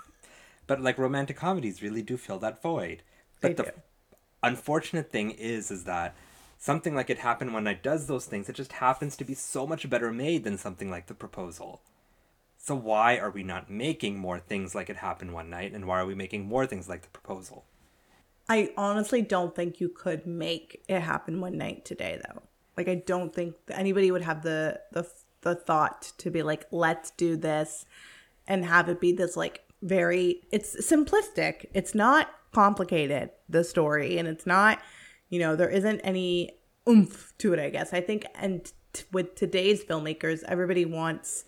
but like romantic comedies really do fill that void. But They the do. unfortunate thing is, is that something like It Happened One Night does those things. It just happens to be so much better made than something like The Proposal. So why are we not making more things like It Happened One Night, and why are we making more things like The Proposal? I honestly don't think you could make it happen one night today, though. Like, I don't think anybody would have the the the thought to be like, let's do this, and have it be this like very. It's simplistic. It's not complicated. The story, and it's not, you know, there isn't any oomph to it. I guess I think, and t- with today's filmmakers, everybody wants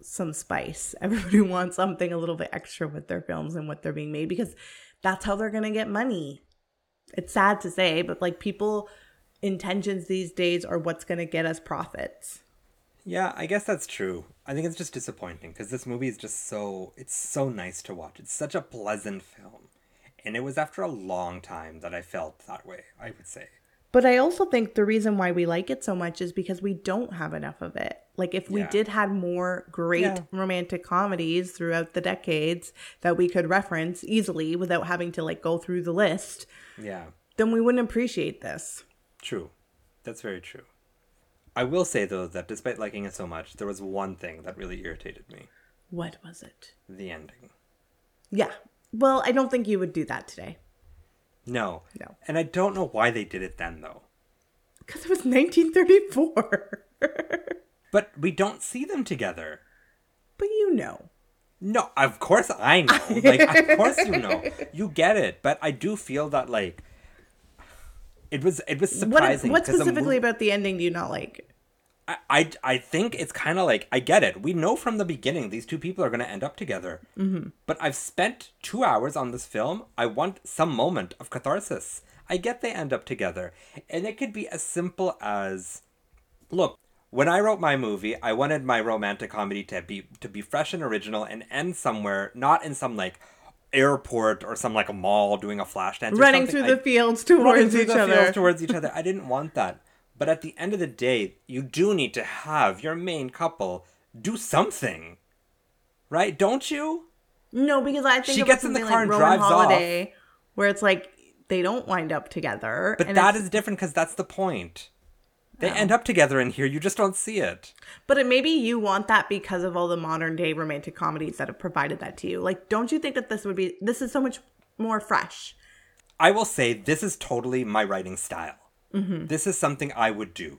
some spice. Everybody wants something a little bit extra with their films and what they're being made because that's how they're going to get money. It's sad to say, but like people intentions these days are what's going to get us profits. Yeah, I guess that's true. I think it's just disappointing because this movie is just so it's so nice to watch. It's such a pleasant film. And it was after a long time that I felt that way, I would say. But I also think the reason why we like it so much is because we don't have enough of it. Like if we Yeah. did had more great Yeah. romantic comedies throughout the decades that we could reference easily without having to like go through the list, Yeah. then we wouldn't appreciate this. True. That's very true. I will say though that despite liking it so much, there was one thing that really irritated me. What was it? The ending. Yeah. Well, I don't think you would do that today. No. No. And I don't know why they did it then though. Because it was 1934. But we don't see them together. but you know. No, of course I know. Like, of course you know. You get it. But I do feel that like it was it was What, surprising. what the specifically about the ending do you not like? I, I I think it's kind of like I get it. We know from the beginning these two people are going to end up together. Mm-hmm. But I've spent two hours on this film. I want some moment of catharsis. I get they end up together, and it could be as simple as, look. When I wrote my movie, I wanted my romantic comedy to be to be fresh and original and end somewhere, not in some like airport or some like a mall doing a flash dance. Running through I- the fields running towards through each the other. fields towards each other. I didn't want that. But at the end of the day, you do need to have your main couple do something. Right? Don't you? No, because I think She gets in the car and like Roman drives off. Holiday, where it's like they don't wind up together. But and that different because that's the point. They end up together in here. You just don't see it. But it, maybe you want that because of all the modern day romantic comedies that have provided that to you. Like, don't you think that this would be? This is so much more fresh. I will say this is totally my writing style. Mm-hmm. This is something I would do.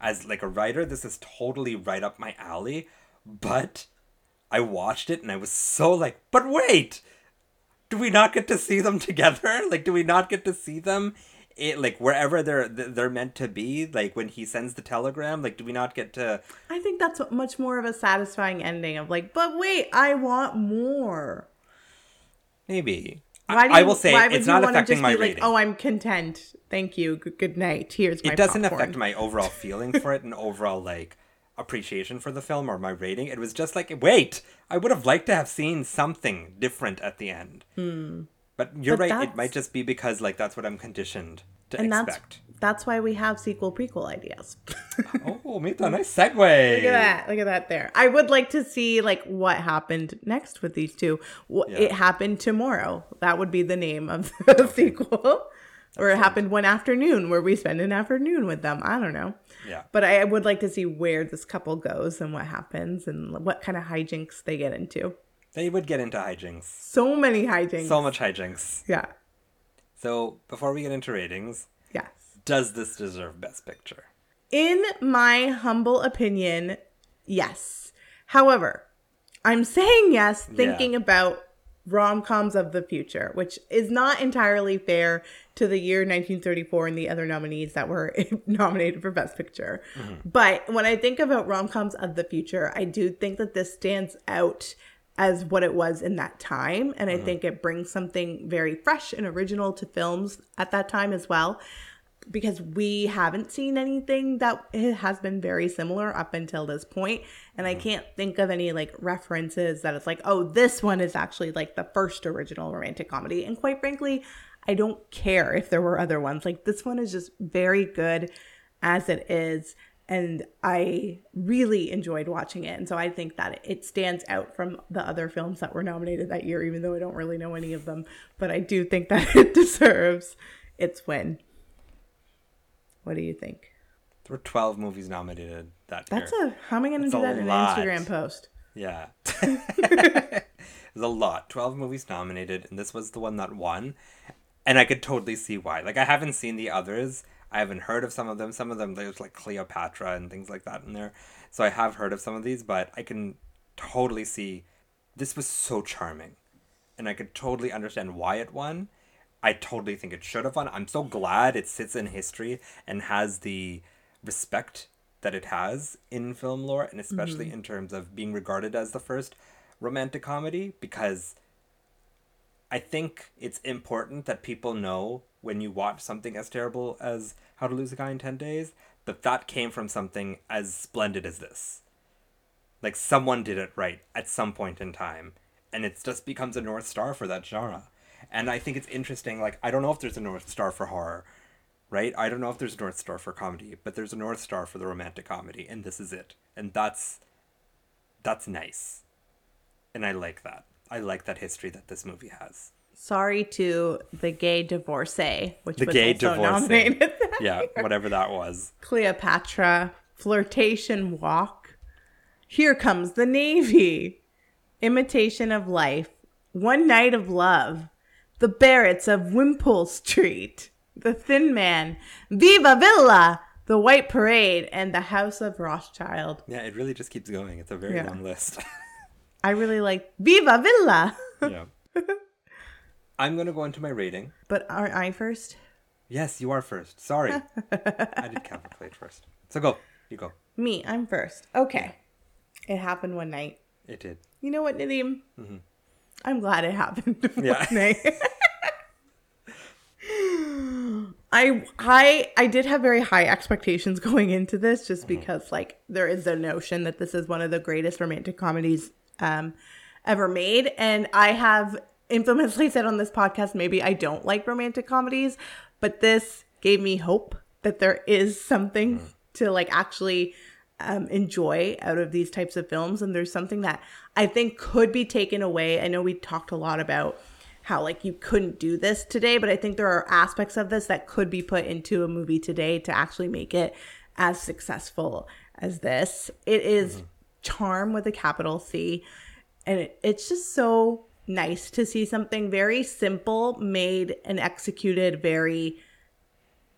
As like a writer, this is totally right up my alley. But I watched it and I was so like, but wait, do we not get to see them together? Like, do we not get to see them? It, like wherever they're they're meant to be like when he sends the telegram like do we not get to I think that's much more of a satisfying ending of like, but wait, I want more. maybe Why do I, you, I will say why would it's you not wanna affecting just my be rating like, oh, I'm content. Thank you. Good, good night. Here's my it doesn't popcorn." affect my overall feeling for it and overall like appreciation for the film or my rating. It was just like, wait, I would have liked to have seen something different at the end. But you're Hmm. But right. It might just be because like that's what I'm conditioned to and expect. That's why we have sequel prequel ideas. oh, Mita, nice segue. Look at that. Look at that there. I would like to see like what happened next with these two. What Yeah. It happened tomorrow. That would be the name of the sequel. Or it happened one afternoon where we spend an afternoon with them. I don't know. Yeah. But I would like to see where this couple goes and what happens and what kind of hijinks they get into. They would get into hijinks. So many hijinks. So much hijinks. Yeah. So before we get into ratings. Does this deserve Best Picture? In my humble opinion, yes. However, I'm saying yes thinking Yeah. about rom coms of the future, which is not entirely fair to the year 1934 and the other nominees that were nominated for Best Picture. Mm-hmm. But when I think about rom coms of the future, I do think that this stands out as what it was in that time. And I mm-hmm. think it brings something very fresh and original to films at that time as well because we haven't seen anything that has been very similar up until this point and i mm-hmm. can't think of any like references that it's like oh this one is actually like the first original romantic comedy. And quite frankly i don't care if there were other ones. Like this one is just very good as it is and i really enjoyed watching it and so i think that it stands out from the other films that were nominated that year even though i don't really know any of them but i do think that it deserves its win what do you think? There were 12 movies nominated that That's year. a how am I going to do that in an. Instagram post? Yeah. There's a lot. 12 movies nominated, and this was the one that won. And I could totally see why. Like, I haven't seen the others. I haven't heard of some of them. Some of them, there's like Cleopatra and things like that in there. So I have heard of some of these, but I can totally see this was so charming. And I could totally understand why it won. I totally think it should have won. I'm so glad it sits in history and has the respect that it has in film lore, and especially mm-hmm. in terms of being regarded as the first romantic comedy, because I think it's important that people know when you watch something as terrible as How to Lose a Guy in 10 Days that that came from something as splendid as this. Like someone did it right at some point in time, and it just becomes a North Star for that genre. And I think it's interesting. Like, I don't know if there's a North Star for horror, right? I don't know if there's a North Star for comedy, but there's a North Star for the romantic comedy, and this is it. And that's that's nice. And I like that. I like that history that this movie has. Sorry to the gay divorcee, which The was gay also divorcee. nominated. Yeah, whatever that was. Cleopatra, Flirtation Walk, Here Comes the Navy, Imitation of Life, One Night of Love, The Barretts of Wimpole Street, The Thin Man, Viva Villa, The White Parade, and The House of Rothschild. Yeah, it really just keeps going. It's a very Yeah. long list. I really like Viva Villa. yeah. I'm going to go into my rating. but aren't I first? Yes, you are first. Sorry. I did Cavalcade first. So go. You go. Me, I'm first. Okay. It happened one night. It did. You know what, Nadeem? Mm-hmm. I'm glad it happened one Yeah. night. I I I did have very high expectations going into this just because like there is a notion that this is one of the greatest romantic comedies um ever made and I have infamously said on this podcast maybe I don't like romantic comedies but this gave me hope that there is something to like actually um, enjoy out of these types of films. And there's something that I think could be taken away. I know we talked a lot about how like you couldn't do this today, but I think there are aspects of this that could be put into a movie today to actually make it as successful as this. It is mm-hmm. charm with a capital C, and it, it's just so nice to see something very simple made and executed very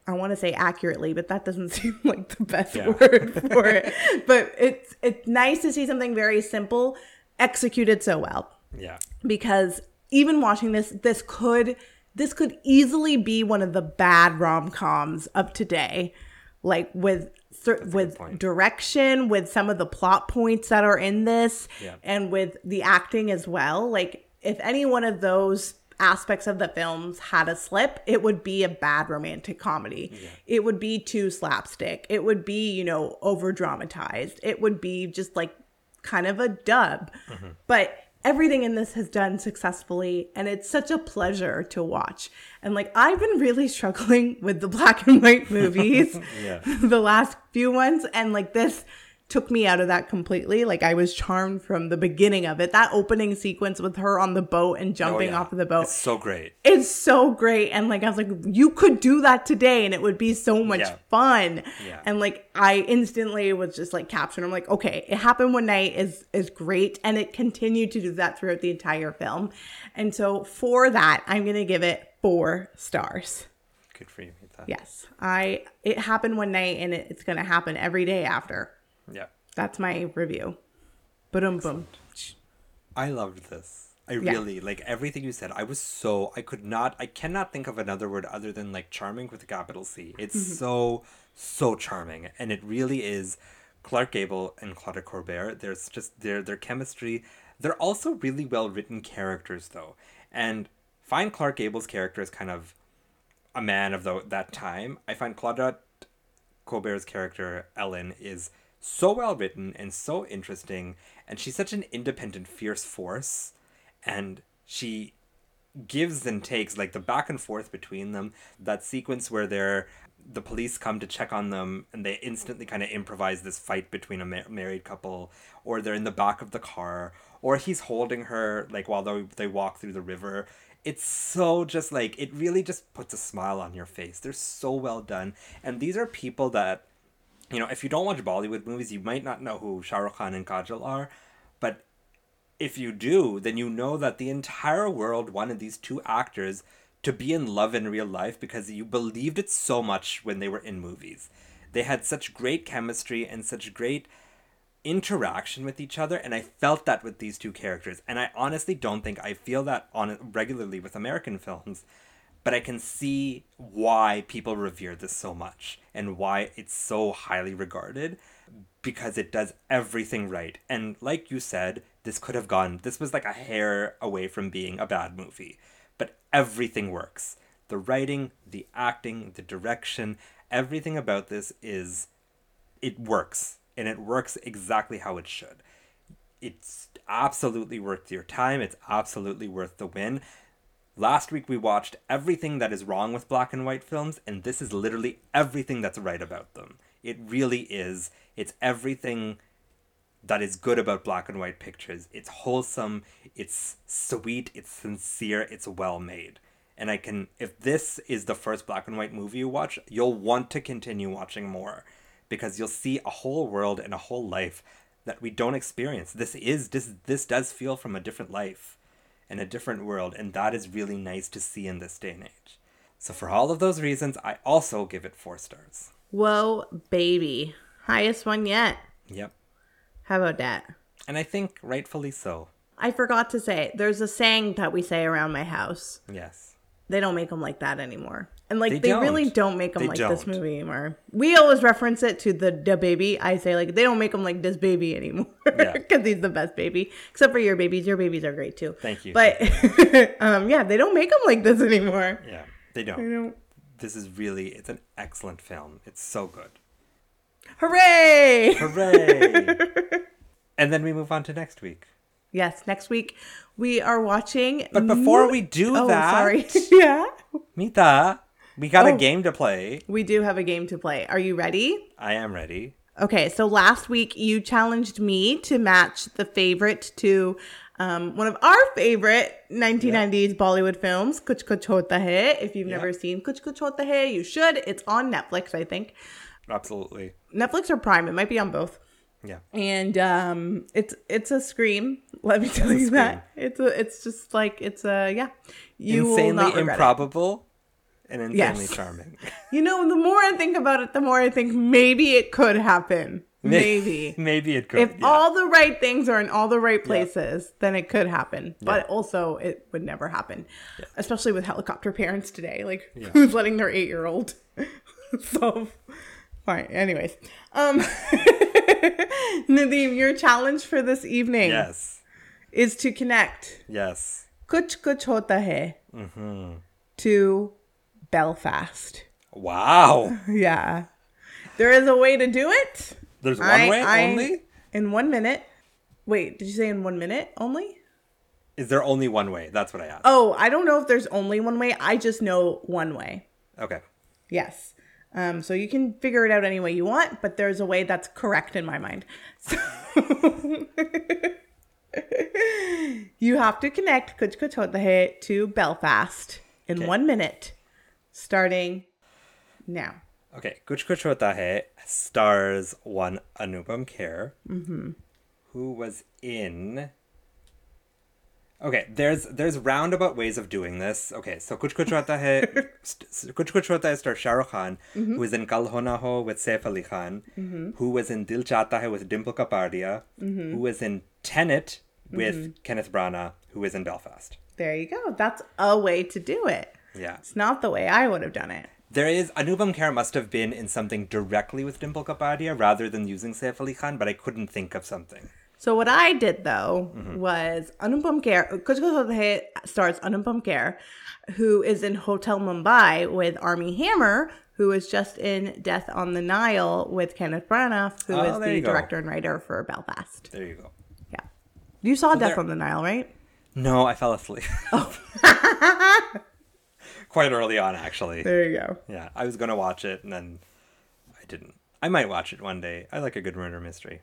I want to say accurately, but that doesn't seem like the best Yeah. word for it. But it's it's nice to see something very simple executed so well Yeah. because even watching this this could this could easily be one of the bad rom-coms of today. Like with with direction with some of the plot points that are in this Yeah. and with the acting as well. Like if any one of those aspects of the films had a slip it would be a bad romantic comedy. It would be too slapstick. It would be you know over dramatized it would be just like kind of a dub. But everything in this has done successfully and it's such a pleasure to watch and like i've been really struggling with the black and white movies Yeah. the last few ones and like this took me out of that completely. Like i was charmed from the beginning of it. That opening sequence with her on the boat and Oh, jumping yeah. off of the boat It's so great. it's so great. And like i was like you could do that today and it would be so much Yeah. fun. Yeah. and like i instantly was just like captured. I'm like okay it happened one night is is great. And it continued to do that throughout the entire film. And so for that i'm gonna give it four stars. Good for you, yes. I it happened one night and it, it's gonna happen every day after Yeah. that's my review boom boom I loved this. I Yeah. really like everything you said. I was so I could not I cannot think of another word other than like charming with a capital C. It's Mm-hmm. so so charming and it really is Clark Gable and Claudette Colbert. There's just their their chemistry. They're also really well written characters though. And find Clark Gable's character is kind of a man of the, that time. I find Claudette Colbert's character, Ellen, is so well written and so interesting, and she's such an independent, fierce force, and she gives and takes like the back and forth between them. That sequence where they're the police come to check on them and they instantly kind of improvise this fight between a ma- married couple, or they're in the back of the car, or he's holding her like while they, they walk through the river. It's so just like it really just puts a smile on your face. They're so well done, and these are people that you know if you don't watch Bollywood movies, you might not know who Shah Rukh Khan and Kajal are, but if you do, then you know that the entire world wanted these two actors to be in love in real life because you believed it so much when they were in movies. They had such great chemistry and such great interaction with each other and I felt that with these two characters and I honestly don't think I feel that on regularly with American films but I can see why people revere this so much and why it's so highly regarded because it does everything right. And like you said, this could have gone, this was like a hair away from being a bad movie, but everything works. The writing, the acting, the direction, everything about this is, it works and it works exactly how it should it's absolutely worth your time. It's absolutely worth the win. Last week we watched everything that is wrong with black and white films, and this is literally everything that's right about them. It really is. It's everything that is good about black and white pictures. It's wholesome, it's sweet, it's sincere, it's well made. And I can, if this is the first black and white movie you watch, you'll want to continue watching more because you'll see a whole world and a whole life that we don't experience. This is, this, this does feel from a different life and a different world, and that is really nice to see in this day and age. So, for all of those reasons, I also give it four stars. whoa baby highest one yet Yep. how about that And I think rightfully so. I forgot to say, there's a saying that we say around my house. Yes. They don't make them like that anymore. And like They they, really don't. don't make them They like this don't. movie anymore. We always reference it to the the baby. I say like they don't make them like this baby anymore Yeah. because he's the best baby. Except for your babies. Your babies are great too. Thank you. But um, yeah, they don't make them like this anymore. Yeah, they They don't. don't. This is really, it's an excellent film. It's so good. Hooray! Hooray! and then we move on to next week. Yes, next week we are watching. But before we do oh, that, sorry. yeah, Mita, we got Oh. a game to play. we do have a game to play. Are you ready? I am ready. Okay, so last week you challenged me to match the favorite to um, one of our favorite 1990s Bollywood films, Kuch Kuch Hota Hai. If you've Yeah. never seen Kuch Kuch Hota Hai, you should. It's on Netflix, I think. Absolutely. Netflix or Prime, it might be on both. Yeah. And um, it's it's a scream. Let me tell you that it's a it's just like it's a yeah. You will insanely regret it. And insanely Yes. charming. You know, the more I think about it, the more I think maybe it could happen. Maybe. Maybe it could. if yeah. all the right things are in all the right places, then it could happen. But also, it would never happen, especially with helicopter parents today. Like, Yeah. who's letting their eight year old? so, fine. Anyways, um, Nadeem, your challenge for this evening Yes. is to connect Yes. Kuch Kuch Hota Hai Mm-hmm. to Belfast. Wow. Yeah. There is a way to do it. There's one I- way I- only? In one minute. Wait, did you say in one minute only? Is there only one way? That's what I asked. Oh, I don't know if there's only one way. I just know one way. Okay. Yes. Um, so you can figure it out any way you want, but there's a way that's correct in my mind. So you have to connect Kuch Kuch to Belfast in Okay. one minute, starting now. Okay. Kuch Kuch Hota Hai stars one Anupam Kher, Mm-hmm. who was in. Okay, there's there's roundabout ways of doing this. Okay, so Kuch Kuch Hota Hai, Kuch Kuch Hota Hai stars Shah Rukh Khan, Mm-hmm. who was in Kal Ho Na Ho with Saif Ali Khan, who was in Dil Chahta Hai with Dimple Kapadia, Mm-hmm. who was in Tenet with Kenneth Branagh, who was in Belfast. There you go. That's a way to do it. Yeah. It's not the way I would have done it. There is Anupam Kher must have been in something directly with Dimple Kapadia rather than using Saif Ali Khan, but I couldn't think of something. So what I did though Mm-hmm. was Anupam Kher, Kuch Kuch stars Anupam Kher, who is in Hotel Mumbai with Armie Hammer, who is just in Death on the Nile with Kenneth Branagh, who is Oh, there the director and writer for Belfast. There you go. Yeah, you saw Death there- on the Nile, right? No, I fell asleep. Quite early on, actually. There you go. Yeah, I was gonna watch it and then I didn't. I might watch it one day. I like a good murder mystery.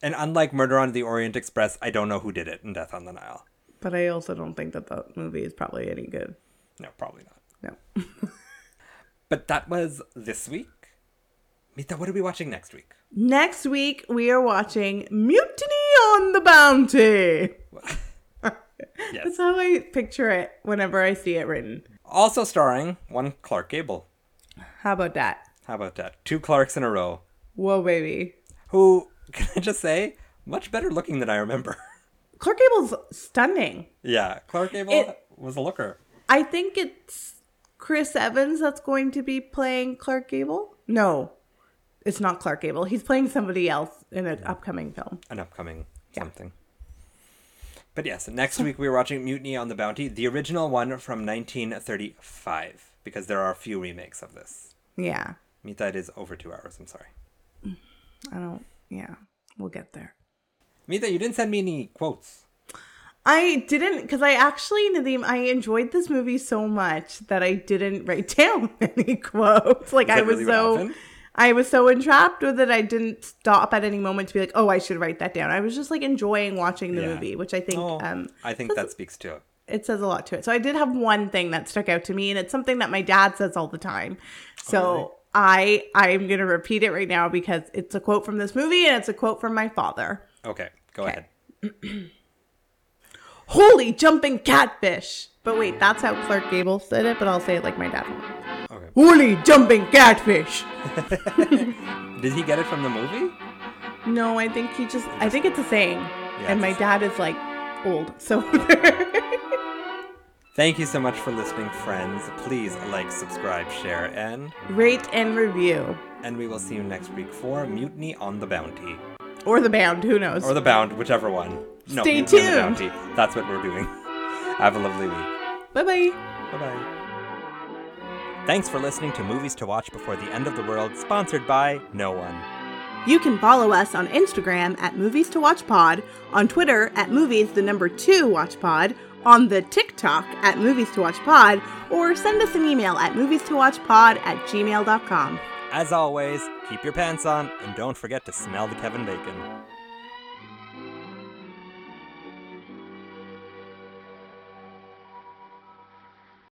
And unlike Murder on the Orient Express, I don't know who did it in Death on the Nile. But I also don't think that the movie is probably any good. No, probably not. No. But that was this week. Mita, what are we watching next week? Next week we are watching Mutiny on the Bounty. Yes. That's how I picture it whenever I see it written. Also starring one Clark Gable. How about that? How about that? Two Clarks in a row. Whoa, baby. Who, can I just say, much better looking than I remember. Clark Gable's stunning. yeah, Clark Gable It- was a looker. I think it's Chris Evans that's going to be playing Clark Gable. No, it's not Clark Gable. He's playing somebody else in an mm. upcoming film. An upcoming Yeah. something. But yes, next week we are watching Mutiny on the Bounty, the original one from 1935, because there are a few remakes of this. Yeah, Mita, it is over two hours. I'm sorry. Mm. I don't. Yeah, we'll get there. Mita, you didn't send me any quotes. I didn't because I actually Nadeem, I enjoyed this movie so much that I didn't write down any quotes. Like I was really so happened? I was so entrapped with it I didn't stop at any moment to be like, oh, I should write that down. I was just like enjoying watching the Yeah. movie, which I think Oh, um I think that speaks to it. it says a lot to it. So I did have one thing that stuck out to me, and it's something that my dad says all the time. So Oh, really? I I am gonna repeat it right now because it's a quote from this movie and it's a quote from my father. Okay, go Okay. ahead. Holy jumping catfish! But wait, that's how Clark Gable said it, but I'll say it like my dad. Holy jumping catfish! Did he get it from the movie? No, I think he just I think it's a saying. and my dad is like old. So Thank you so much for listening, friends. Please like, subscribe, share, and rate and review. and we will see you next week for Mutiny on the Bounty. Or the band, who knows? Or the Bound, whichever one. No, Stay on the tuned. Bounty. That's what we're doing. Have a lovely week. bye bye. Bye bye. Thanks for listening to Movies to Watch Before the End of the World, sponsored by no one. You can follow us on Instagram at Movies to Watch Pod, on Twitter at Movies the number two Watch Pod, on the TikTok at Movies to Watch Pod, or send us an email at movies to watch pod at gmail.com. As always, keep your pants on and don't forget to smell the Kevin Bacon.